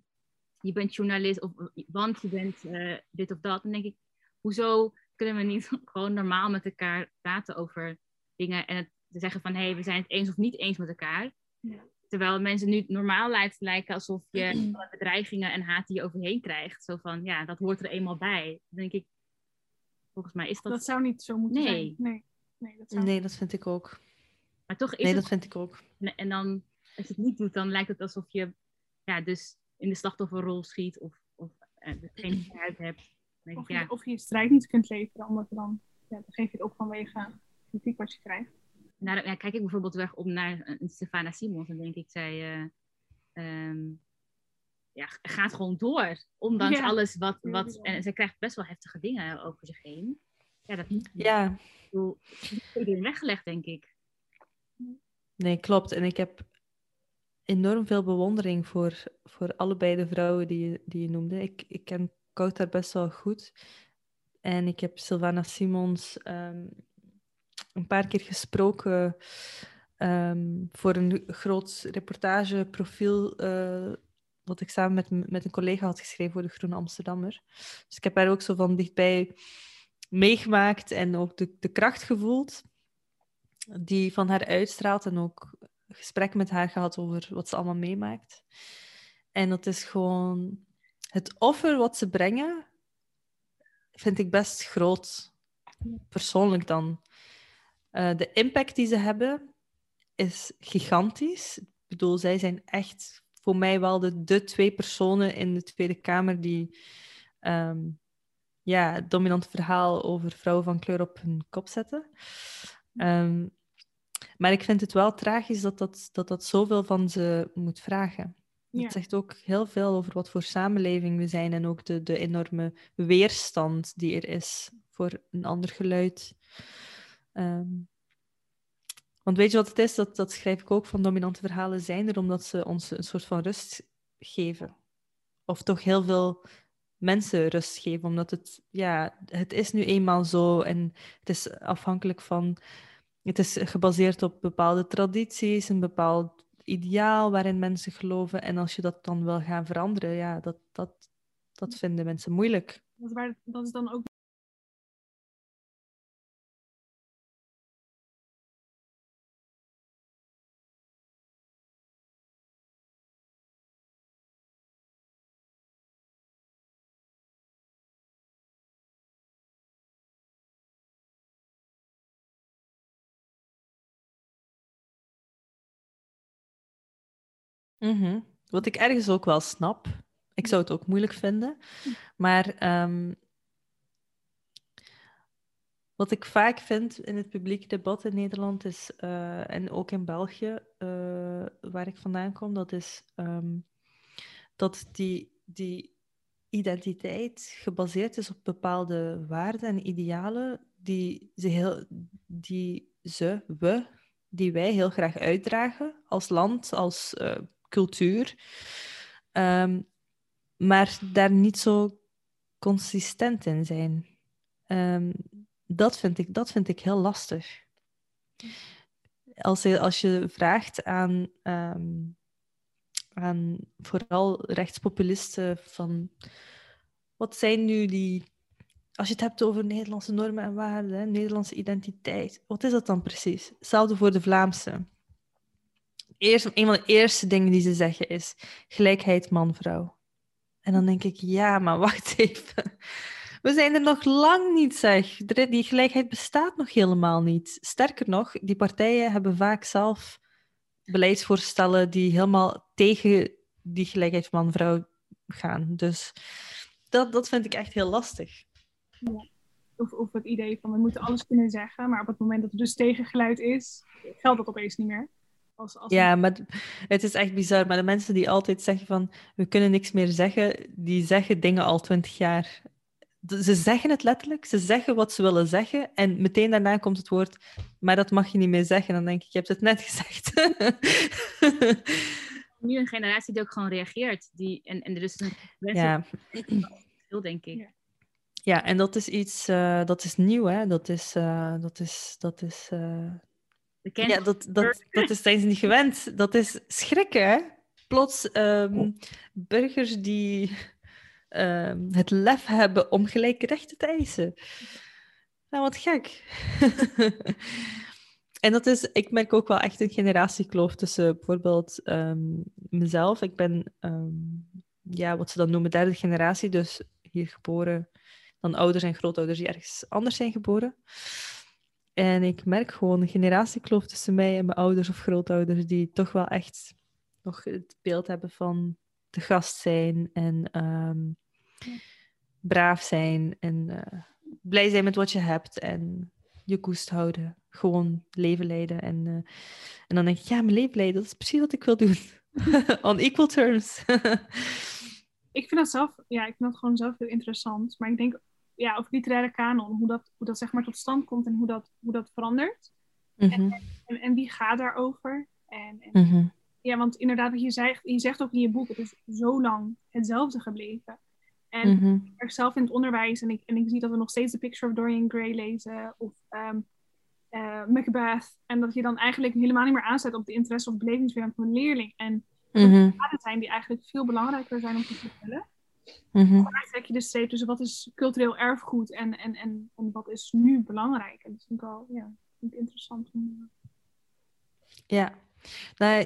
je bent journalist of want je bent uh, dit of dat. Dan denk ik, hoezo kunnen we niet gewoon normaal met elkaar praten over dingen en het, te zeggen van hé, hey, we zijn het eens of niet eens met elkaar. Ja. Terwijl mensen nu normaal lijkt lijken alsof je bedreigingen en haat die je overheen krijgt. Zo van ja, dat hoort er eenmaal bij. Dan denk ik, volgens mij is dat. Dat zou niet zo moeten nee. zijn. Nee. Nee, dat, nee, dat vind ik ook. Maar toch is nee, het... dat vind ik ook. En, dan, als je het niet doet, dan lijkt het alsof je ja, dus in de slachtofferrol schiet of, of uh, geen uit hebt. Of je, ja. of je je strijd niet kunt leveren, omdat dan, ja, dan geef je het op vanwege kritiek wat je krijgt. Nou, ja, kijk ik bijvoorbeeld weg op naar een Stefana Simons en denk ik, zij uh, um, ja, gaat gewoon door. Ondanks ja. alles wat, wat... En zij krijgt best wel heftige dingen over zich heen. Ja, dat niet. Ja. Dat is weggelegd, denk ik. Nee, klopt. En ik heb enorm veel bewondering voor, voor allebei de vrouwen die je, die je noemde. Ik, ik ken Kouter best wel goed. En ik heb Sylvana Simons um, een paar keer gesproken um, voor een groot reportageprofiel uh, wat ik samen met, met een collega had geschreven voor de Groene Amsterdammer. Dus ik heb haar ook zo van dichtbij meegemaakt en ook de, de kracht gevoeld die van haar uitstraalt en ook gesprek met haar gehad over wat ze allemaal meemaakt. En dat is gewoon het offer wat ze brengen, vind ik best groot. Persoonlijk dan. Uh, de impact die ze hebben is gigantisch. Ik bedoel, zij zijn echt voor mij wel de, de twee personen in de Tweede Kamer die um, ja, het dominante verhaal over vrouwen van kleur op hun kop zetten. Um, maar ik vind het wel tragisch dat dat, dat, dat zoveel van ze moet vragen. Het ja. zegt ook heel veel over wat voor samenleving we zijn en ook de, de enorme weerstand die er is voor een ander geluid. Um, want weet je wat het is? Dat, dat schrijf ik ook van dominante verhalen zijn er omdat ze ons een soort van rust geven. Of toch heel veel mensen rust geven, omdat het, ja, het is nu eenmaal zo en het is afhankelijk van, het is gebaseerd op bepaalde tradities, een bepaald ideaal waarin mensen geloven. En als je dat dan wil gaan veranderen, ja, dat, dat, dat vinden mensen moeilijk. Dat waar, dat is dan ook Mm-hmm. Wat ik ergens ook wel snap. Ik zou het ook moeilijk vinden. Maar um, wat ik vaak vind in het publiek debat in Nederland is, uh, en ook in België, uh, waar ik vandaan kom, dat is um, dat die, die identiteit gebaseerd is op bepaalde waarden en idealen die ze, heel, die ze we, die wij heel graag uitdragen als land, als uh, cultuur, um, maar daar niet zo consistent in zijn. Um, dat, vind ik, dat vind ik heel lastig. Als je, als je vraagt aan, um, aan vooral rechtspopulisten van wat zijn nu die als je het hebt over Nederlandse normen en waarden, Nederlandse identiteit, wat is dat dan precies? Hetzelfde voor de Vlaamse eerst, een van de eerste dingen die ze zeggen is gelijkheid man-vrouw. En dan denk ik, ja, maar wacht even. We zijn er nog lang niet, zeg. Die gelijkheid bestaat nog helemaal niet. Sterker nog, die partijen hebben vaak zelf beleidsvoorstellen die helemaal tegen die gelijkheid man-vrouw gaan. Dus dat, dat vind ik echt heel lastig. Of, of het idee van we moeten alles kunnen zeggen, maar op het moment dat er dus tegengeluid is, geldt dat opeens niet meer. Als, als ja, maar het is echt bizar. Maar de mensen die altijd zeggen van we kunnen niks meer zeggen, die zeggen dingen al twintig jaar. Ze zeggen het letterlijk, ze zeggen wat ze willen zeggen en meteen daarna komt het woord, maar dat mag je niet meer zeggen. Dan denk ik, je hebt het net gezegd. nu een generatie die ook gewoon reageert. Die, en, en er is een ja. veel, denk ik. Ja. ja. en dat is iets, uh, dat is nieuw, hè? Dat is, uh, dat is, dat is uh, ja, dat, dat, dat is zijn ze niet gewend. Dat is schrikken, hè? Plots um, burgers die um, het lef hebben om gelijke rechten te eisen. Nou, wat gek. en dat is, ik merk ook wel echt een generatiekloof tussen bijvoorbeeld um, mezelf. Ik ben, ja, wat ze dan noemen, derde generatie, dus hier geboren. Dan ouders en grootouders die ergens anders zijn geboren. En ik merk gewoon een generatiekloof tussen mij en mijn ouders of grootouders, die toch wel echt nog het beeld hebben van de gast zijn en ehm, braaf zijn en uh, blij zijn met wat je hebt en je koest houden. Gewoon leven leiden. En, uh, en dan denk ik, ja, mijn leven leiden, dat is precies wat ik wil doen. On equal terms. ik vind dat zelf, ja, ik vind dat gewoon zelf heel interessant. Maar ik denk, ja, over literaire kanon, hoe dat, hoe dat zeg maar tot stand komt en hoe dat, hoe dat verandert. Mm -hmm. en, en, en, wie gaat daarover? En, en mm -hmm. Ja, want inderdaad, wat je zegt, je zegt ook in je boek, het is zo lang hetzelfde gebleven. En mm -hmm. ik werk zelf in het onderwijs en ik, en ik zie dat we nog steeds de Picture of Dorian Gray lezen of um, uh, Macbeth. En dat je dan eigenlijk helemaal niet meer aanzet op de interesse of belevingswereld van een leerling. En mm -hmm. zijn die eigenlijk veel belangrijker zijn om te vertellen. Mm -hmm. Daar trek je de streep tussen wat is cultureel erfgoed en, en, en, en wat is nu belangrijk. En dat vind ik wel ja, vind ik interessant. Ja, nou,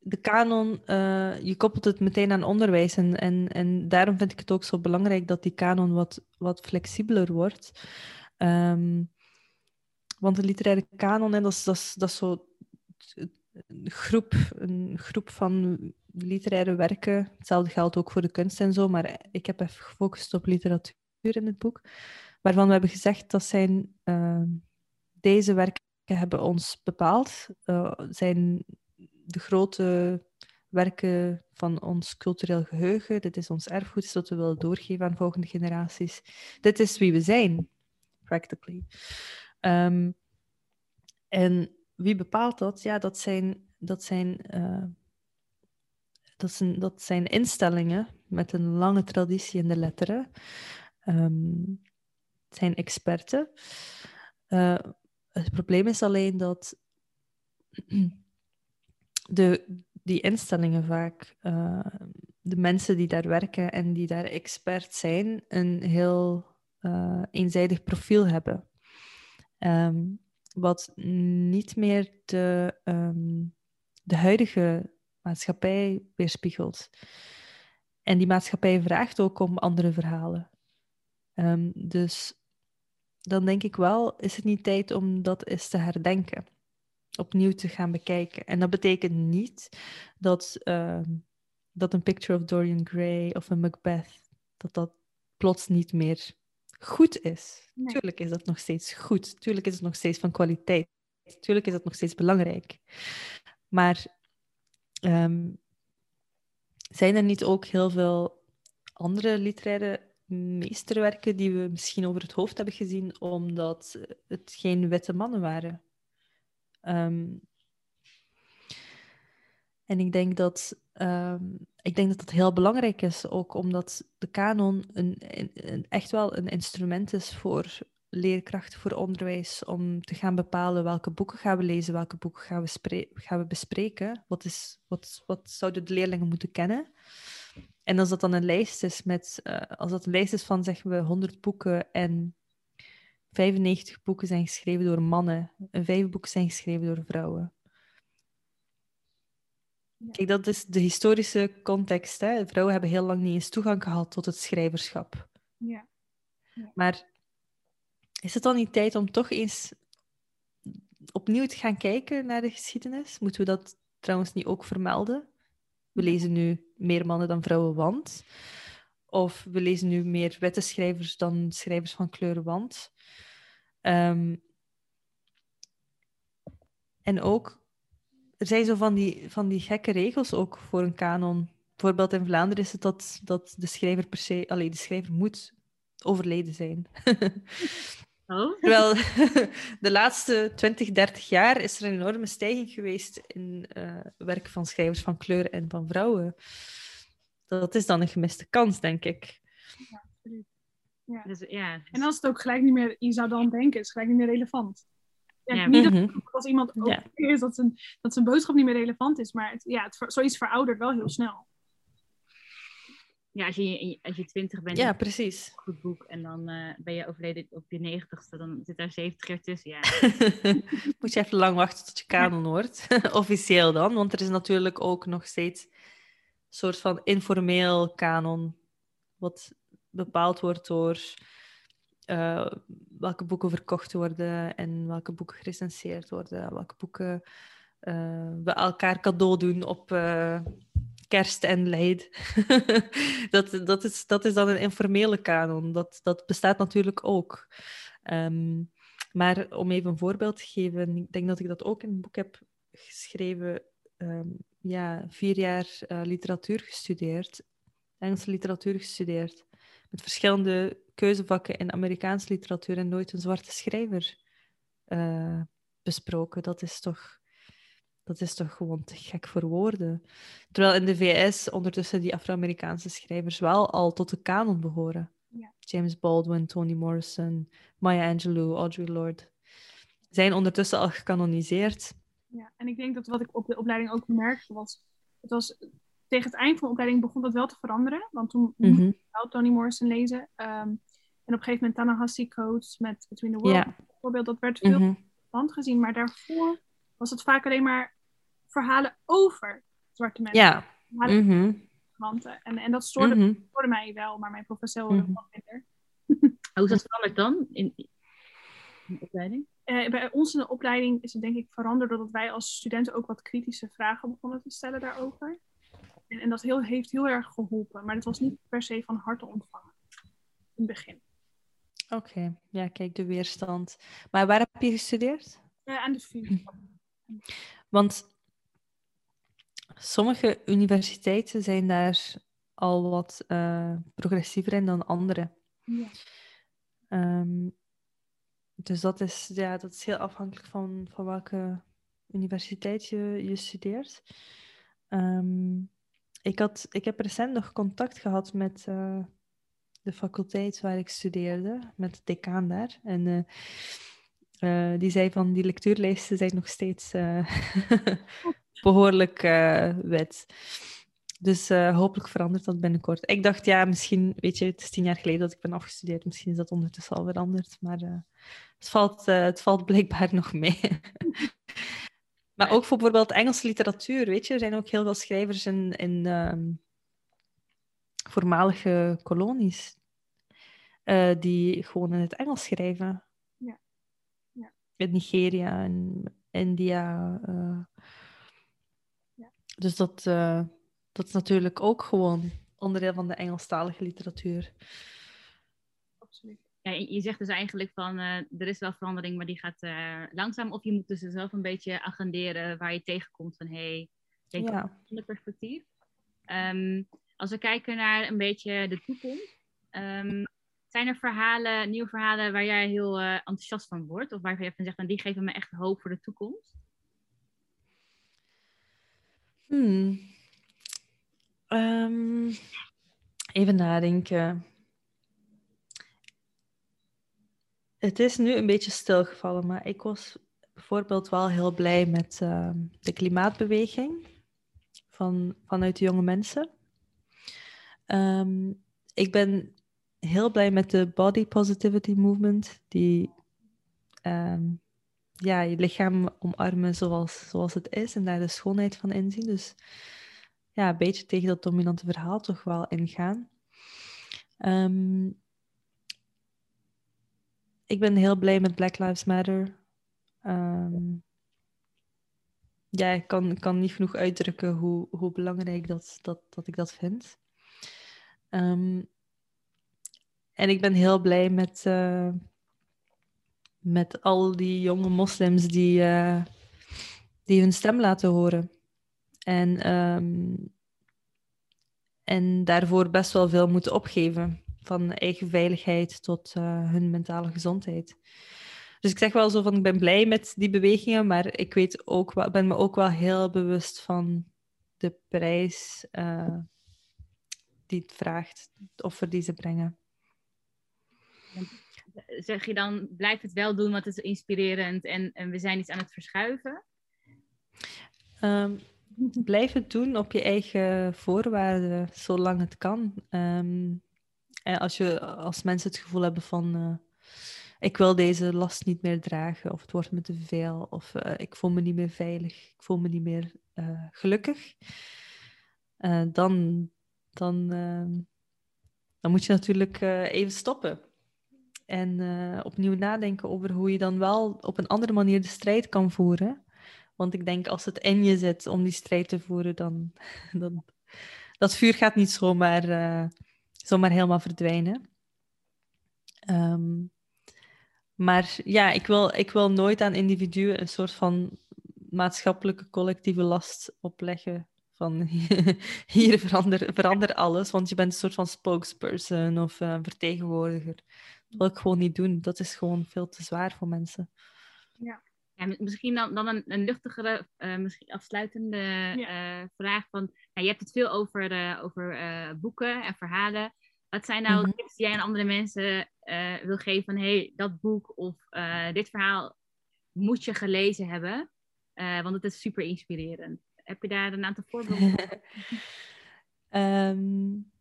de kanon, uh, je koppelt het meteen aan onderwijs. En, en, en daarom vind ik het ook zo belangrijk dat die kanon wat, wat flexibeler wordt. Um, want de literaire kanon, en dat, is, dat, is, dat is zo een groep, een groep van literaire werken. Hetzelfde geldt ook voor de kunst en zo, maar ik heb even gefocust op literatuur in het boek. Waarvan we hebben gezegd dat zijn uh, deze werken hebben ons bepaald. Uh, zijn de grote werken van ons cultureel geheugen. Dit is ons erfgoed, dat we willen doorgeven aan volgende generaties. Dit is wie we zijn, practically. Um, en wie bepaalt dat? Ja, dat zijn, dat zijn, uh, dat zijn, dat zijn instellingen met een lange traditie in de letteren. Um, het zijn experten. Uh, het probleem is alleen dat de, die instellingen vaak, uh, de mensen die daar werken en die daar expert zijn, een heel uh, eenzijdig profiel hebben. Um, wat niet meer de, um, de huidige maatschappij weerspiegelt. En die maatschappij vraagt ook om andere verhalen. Um, dus dan denk ik wel, is het niet tijd om dat eens te herdenken opnieuw te gaan bekijken. En dat betekent niet dat, uh, dat een Picture of Dorian Gray of een Macbeth, dat dat plots niet meer goed is. Nee. Tuurlijk is dat nog steeds goed. Tuurlijk is het nog steeds van kwaliteit. Tuurlijk is het nog steeds belangrijk. Maar um, zijn er niet ook heel veel andere literaire meesterwerken die we misschien over het hoofd hebben gezien omdat het geen witte mannen waren? Um, en ik denk dat, um, ik denk dat dat heel belangrijk is, ook omdat de kanon een, een, echt wel een instrument is voor leerkrachten, voor onderwijs, om te gaan bepalen welke boeken gaan we lezen, welke boeken gaan we, gaan we bespreken, wat, is, wat, wat zouden de leerlingen moeten kennen. En als dat dan een lijst is met, uh, als dat een lijst is van zeggen we 100 boeken en 95 boeken zijn geschreven door mannen en 5 boeken zijn geschreven door vrouwen. Kijk, dat is de historische context. Hè? Vrouwen hebben heel lang niet eens toegang gehad tot het schrijverschap. Ja. ja. Maar is het dan niet tijd om toch eens opnieuw te gaan kijken naar de geschiedenis? Moeten we dat trouwens niet ook vermelden? We lezen nu meer mannen dan vrouwen, want. Of we lezen nu meer witte schrijvers dan schrijvers van kleur, want. Um, en ook, er zijn zo van die, van die gekke regels ook voor een kanon. Bijvoorbeeld in Vlaanderen is het dat, dat de schrijver per se, alleen de schrijver moet overleden zijn. Oh. Terwijl de laatste 20, 30 jaar is er een enorme stijging geweest in uh, werk van schrijvers van kleur en van vrouwen. Dat is dan een gemiste kans, denk ik. Ja, ja. Dus, ja. En als het ook gelijk niet meer, je zou dan denken, is gelijk niet meer relevant. Ja, Niet dat mhm. als iemand ook is dat zijn, dat zijn boodschap niet meer relevant is, maar het, ja, het, zoiets veroudert wel heel snel. Ja, als je, als je twintig bent, ja, precies. goed boek. En dan uh, ben je overleden op je negentigste, dan zit daar 70 jaar tussen. Ja. Moet je even lang wachten tot je kanon wordt. Officieel dan, want er is natuurlijk ook nog steeds een soort van informeel kanon. Wat bepaald wordt door uh, welke boeken verkocht worden en welke boeken gerecenseerd worden, welke boeken we elkaar cadeau doen op kerst en leid. dat, dat, is, dat is dan een informele kanon. Dat, dat bestaat natuurlijk ook. Ehm, maar om even een voorbeeld te geven, ik denk dat ik dat ook in een boek heb geschreven. Ehm, ja, vier jaar uh, literatuur gestudeerd, Engelse literatuur gestudeerd, met verschillende keuzevakken in Amerikaanse literatuur en nooit een zwarte schrijver uh, besproken. Dat is toch dat is toch gewoon te gek voor woorden. Terwijl in de VS ondertussen die Afro-Amerikaanse schrijvers wel al tot de kanon behoren. Ja. James Baldwin, Toni Morrison, Maya Angelou, Audre Lorde zijn ondertussen al gecanoniseerd. Ja, en ik denk dat wat ik op de opleiding ook merkte was, het was tegen het eind van de opleiding begon dat wel te veranderen. Want toen mm -hmm. moest ik Toni Morrison lezen. Um, en op een gegeven moment Ta-Nehisi Coates met Between the Worlds ja. bijvoorbeeld. Dat werd veel mm -hmm. gezien. Maar daarvoor was het vaak alleen maar verhalen over zwarte mensen. Ja. Mm en, en dat stoorde, mm stoorde, mij wel, maar mijn professor mm -hmm. minder. Hoe is dat veranderd dan in, in de opleiding? Uh, bij ons in de opleiding is het denk ik veranderd doordat wij als studenten ook wat kritische vragen begonnen te stellen daarover. En, en dat heel, heeft heel erg geholpen, maar het was niet per se van harte ontvangen in het begin. Oké, ja, kijk, de weerstand. Maar waar heb je gestudeerd? Uh, aan de VU. Want Sommige universiteiten zijn daar al wat uh, progressiever in dan andere. Ja. Um, dus dat is, ja, dat is heel afhankelijk van, van welke universiteit je, je studeert. Um, ik, had, ik heb recent nog contact gehad met uh, de faculteit waar ik studeerde, met de decaan daar. En uh, die zei van die lectuurlijsten zijn nog steeds behoorlijk uh. Dus hopelijk verandert dat binnenkort. Ik dacht, ja, misschien, weet je, het is tien jaar geleden dat ik ben afgestudeerd. Misschien is dat ondertussen al veranderd. Maar het, valt, het valt blijkbaar nog mee. maar ook voor bijvoorbeeld Engelse literatuur, weet je. Er zijn ook heel veel schrijvers in, in um, voormalige kolonies. die gewoon in het Engels schrijven. Ja. ja. In Nigeria en India dus dat, uh, dat is natuurlijk ook gewoon onderdeel van de Engelstalige literatuur. Absoluut. Ja, je zegt dus eigenlijk van uh, er is wel verandering, maar die gaat uh, langzaam. Of je moet dus zelf een beetje agenderen waar je tegenkomt van hé, hey, ja. een perspectief. Um, als we kijken naar een beetje de toekomst, um, zijn er verhalen, nieuwe verhalen waar jij heel enthousiast van wordt? Of waar je van zegt, van die geven me echt hoop voor de toekomst? Hmm. Um, even nadenken. Het is nu een beetje stilgevallen, maar ik was bijvoorbeeld wel heel blij met uh, de klimaatbeweging van, vanuit de jonge mensen. Um, ik ben heel blij met de body positivity movement, die um, ja, je lichaam omarmen zoals, zoals het is en daar de schoonheid van inzien. Dus ja, een beetje tegen dat dominante verhaal toch wel ingaan. Um, ik ben heel blij met Black Lives Matter. Um, ja, ik kan, kan niet genoeg uitdrukken hoe, hoe belangrijk dat, dat, dat ik dat vind. En ik ben heel blij met, uh, met al die jonge moslims die, uh, die hun stem laten horen. En, um, en daarvoor best wel veel moeten opgeven. Van eigen veiligheid tot uh, hun mentale gezondheid. Dus ik zeg wel zo van, ik ben blij met die bewegingen, maar ik weet ook wel, ben me ook wel heel bewust van de prijs die het vraagt, het offer die ze brengen zeg je dan, blijf het wel doen, want het is inspirerend en, en we zijn iets aan het verschuiven? Um, blijf het doen op je eigen voorwaarden, zolang het kan. En als, je, als mensen het gevoel hebben van, uh, ik wil deze last niet meer dragen, of het wordt me te veel, of uh, ik voel me niet meer veilig, ik voel me niet meer gelukkig, dan, dan, dan moet je natuurlijk even stoppen. En opnieuw nadenken over hoe je dan wel op een andere manier de strijd kan voeren. Want ik denk als het in je zit om die strijd te voeren, dan, dan dat vuur gaat niet zomaar, uh, zomaar helemaal verdwijnen. Ehm, maar ja, ik wil, ik wil nooit aan individuen een soort van maatschappelijke collectieve last opleggen. Van hier verander, verander alles, want je bent een soort van spokesperson of uh, vertegenwoordiger. Dat wil ik gewoon niet doen. Dat is gewoon veel te zwaar voor mensen. Ja. Ja, misschien dan, dan een, een luchtigere, uh, misschien afsluitende uh, vraag. Van, ja, je hebt het veel over, uh, over boeken en verhalen. Wat zijn nou mm -hmm. tips die jij aan andere mensen wil geven van hey, dat boek of dit verhaal moet je gelezen hebben? want het is super inspirerend. Heb je daar een aantal voorbeelden um,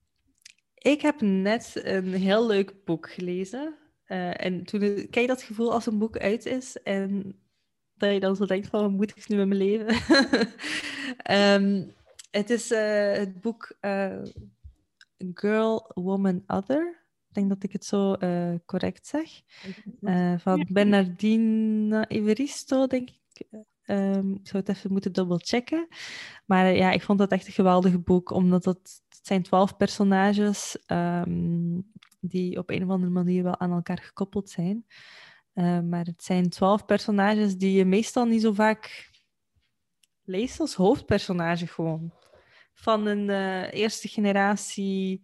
ik heb net een heel leuk boek gelezen. en toen, ken je dat gevoel als een boek uit is en dat je dan zo denkt van, wat moet ik nu met mijn leven? um, het is uh, het boek uh, Girl, Woman, Other. Ik denk dat ik het zo correct zeg. van Bernardine Everisto, denk ik. Um, ik zou het even moeten dubbelchecken. Maar ja, ik vond dat echt een geweldig boek, omdat het, het zijn twaalf personages um, die op een of andere manier wel aan elkaar gekoppeld zijn. Uh, maar het zijn twaalf personages die je meestal niet zo vaak leest als hoofdpersonage gewoon. Van een uh, eerste generatie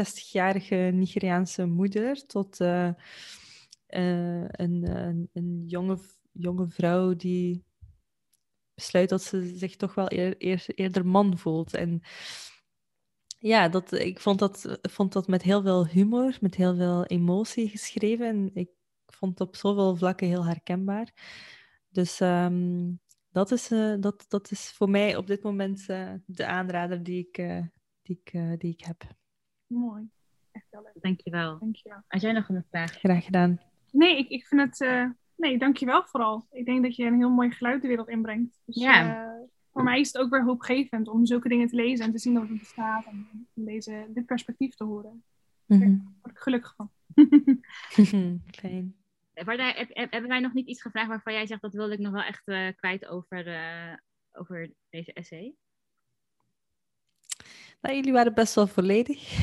60-jarige Nigeriaanse moeder tot uh, een, een, jonge, jonge vrouw die besluit dat ze zich toch wel eer, eer, eerder man voelt. En ja, dat, ik vond dat, vond dat met heel veel humor, met heel veel emotie geschreven. En ik vond het op zoveel vlakken heel herkenbaar. Dus um, dat, is, uh, dat, dat is voor mij op dit moment uh, de aanrader die ik, uh, die, ik, die ik heb. Mooi. Echt wel leuk. Dankjewel. Dankjewel. Had jij nog een vraag? Graag gedaan. Nee, ik, ik vind het... nee, dankjewel vooral. Ik denk dat je een heel mooi geluid de wereld inbrengt. Dus, ja. Voor mij is het ook weer hoopgevend om zulke dingen te lezen en te zien dat het bestaat. En deze, dit perspectief te horen. Mm -hmm. Daar word ik gelukkig van. Fijn. Heb, hebben wij nog niet iets gevraagd waarvan jij zegt dat wilde ik nog wel echt uh, kwijt over, uh, over deze essay? Nou, jullie waren best wel volledig.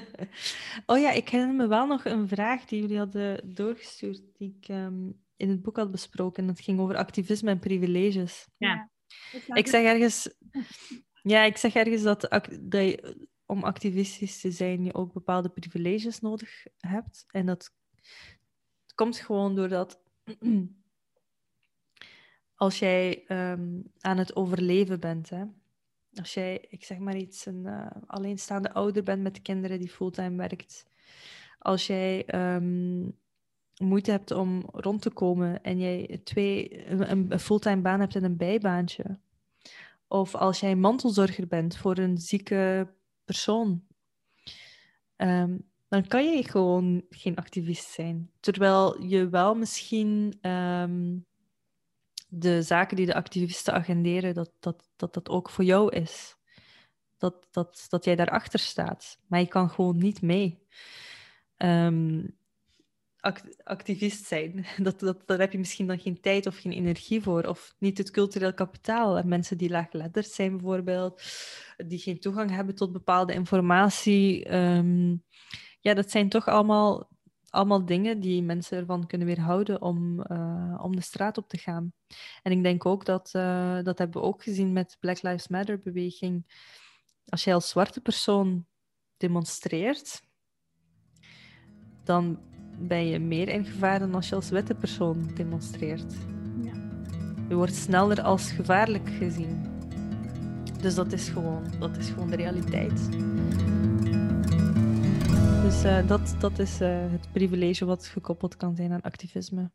oh ja, ik herinner me wel nog een vraag die jullie hadden doorgestuurd, die ik um, in het boek had besproken. Dat ging over activisme en privileges. Ja. Ik zeg ergens, ja, ik zeg ergens dat, dat je, om activistisch te zijn je ook bepaalde privileges nodig hebt. En dat komt gewoon doordat als jij um, aan het overleven bent, hè, als jij, ik zeg maar iets, een uh, alleenstaande ouder bent met kinderen die fulltime werkt, als jij um, moeite hebt om rond te komen en jij twee, een, fulltime baan hebt en een bijbaantje, of als jij mantelzorger bent voor een zieke persoon, um, dan kan je gewoon geen activist zijn. Terwijl je wel misschien um, de zaken die de activisten agenderen, dat dat, dat, dat ook voor jou is. Dat, dat, dat jij daarachter staat. Maar je kan gewoon niet mee. Act activist zijn. Dat, dat, daar heb je misschien dan geen tijd of geen energie voor. Of niet het cultureel kapitaal. En mensen die laaggeletterd zijn bijvoorbeeld, die geen toegang hebben tot bepaalde informatie. Um, ja, dat zijn toch allemaal, allemaal dingen die mensen ervan kunnen weerhouden om, uh, om de straat op te gaan. En ik denk ook dat, uh, dat hebben we ook gezien met Black Lives Matter beweging. Als jij als zwarte persoon demonstreert, dan ben je meer in gevaar dan als je als witte persoon demonstreert. Ja. Je wordt sneller als gevaarlijk gezien. Dus dat is gewoon, dat is gewoon de realiteit. Dus uh, dat, dat is uh, het privilege wat gekoppeld kan zijn aan activisme.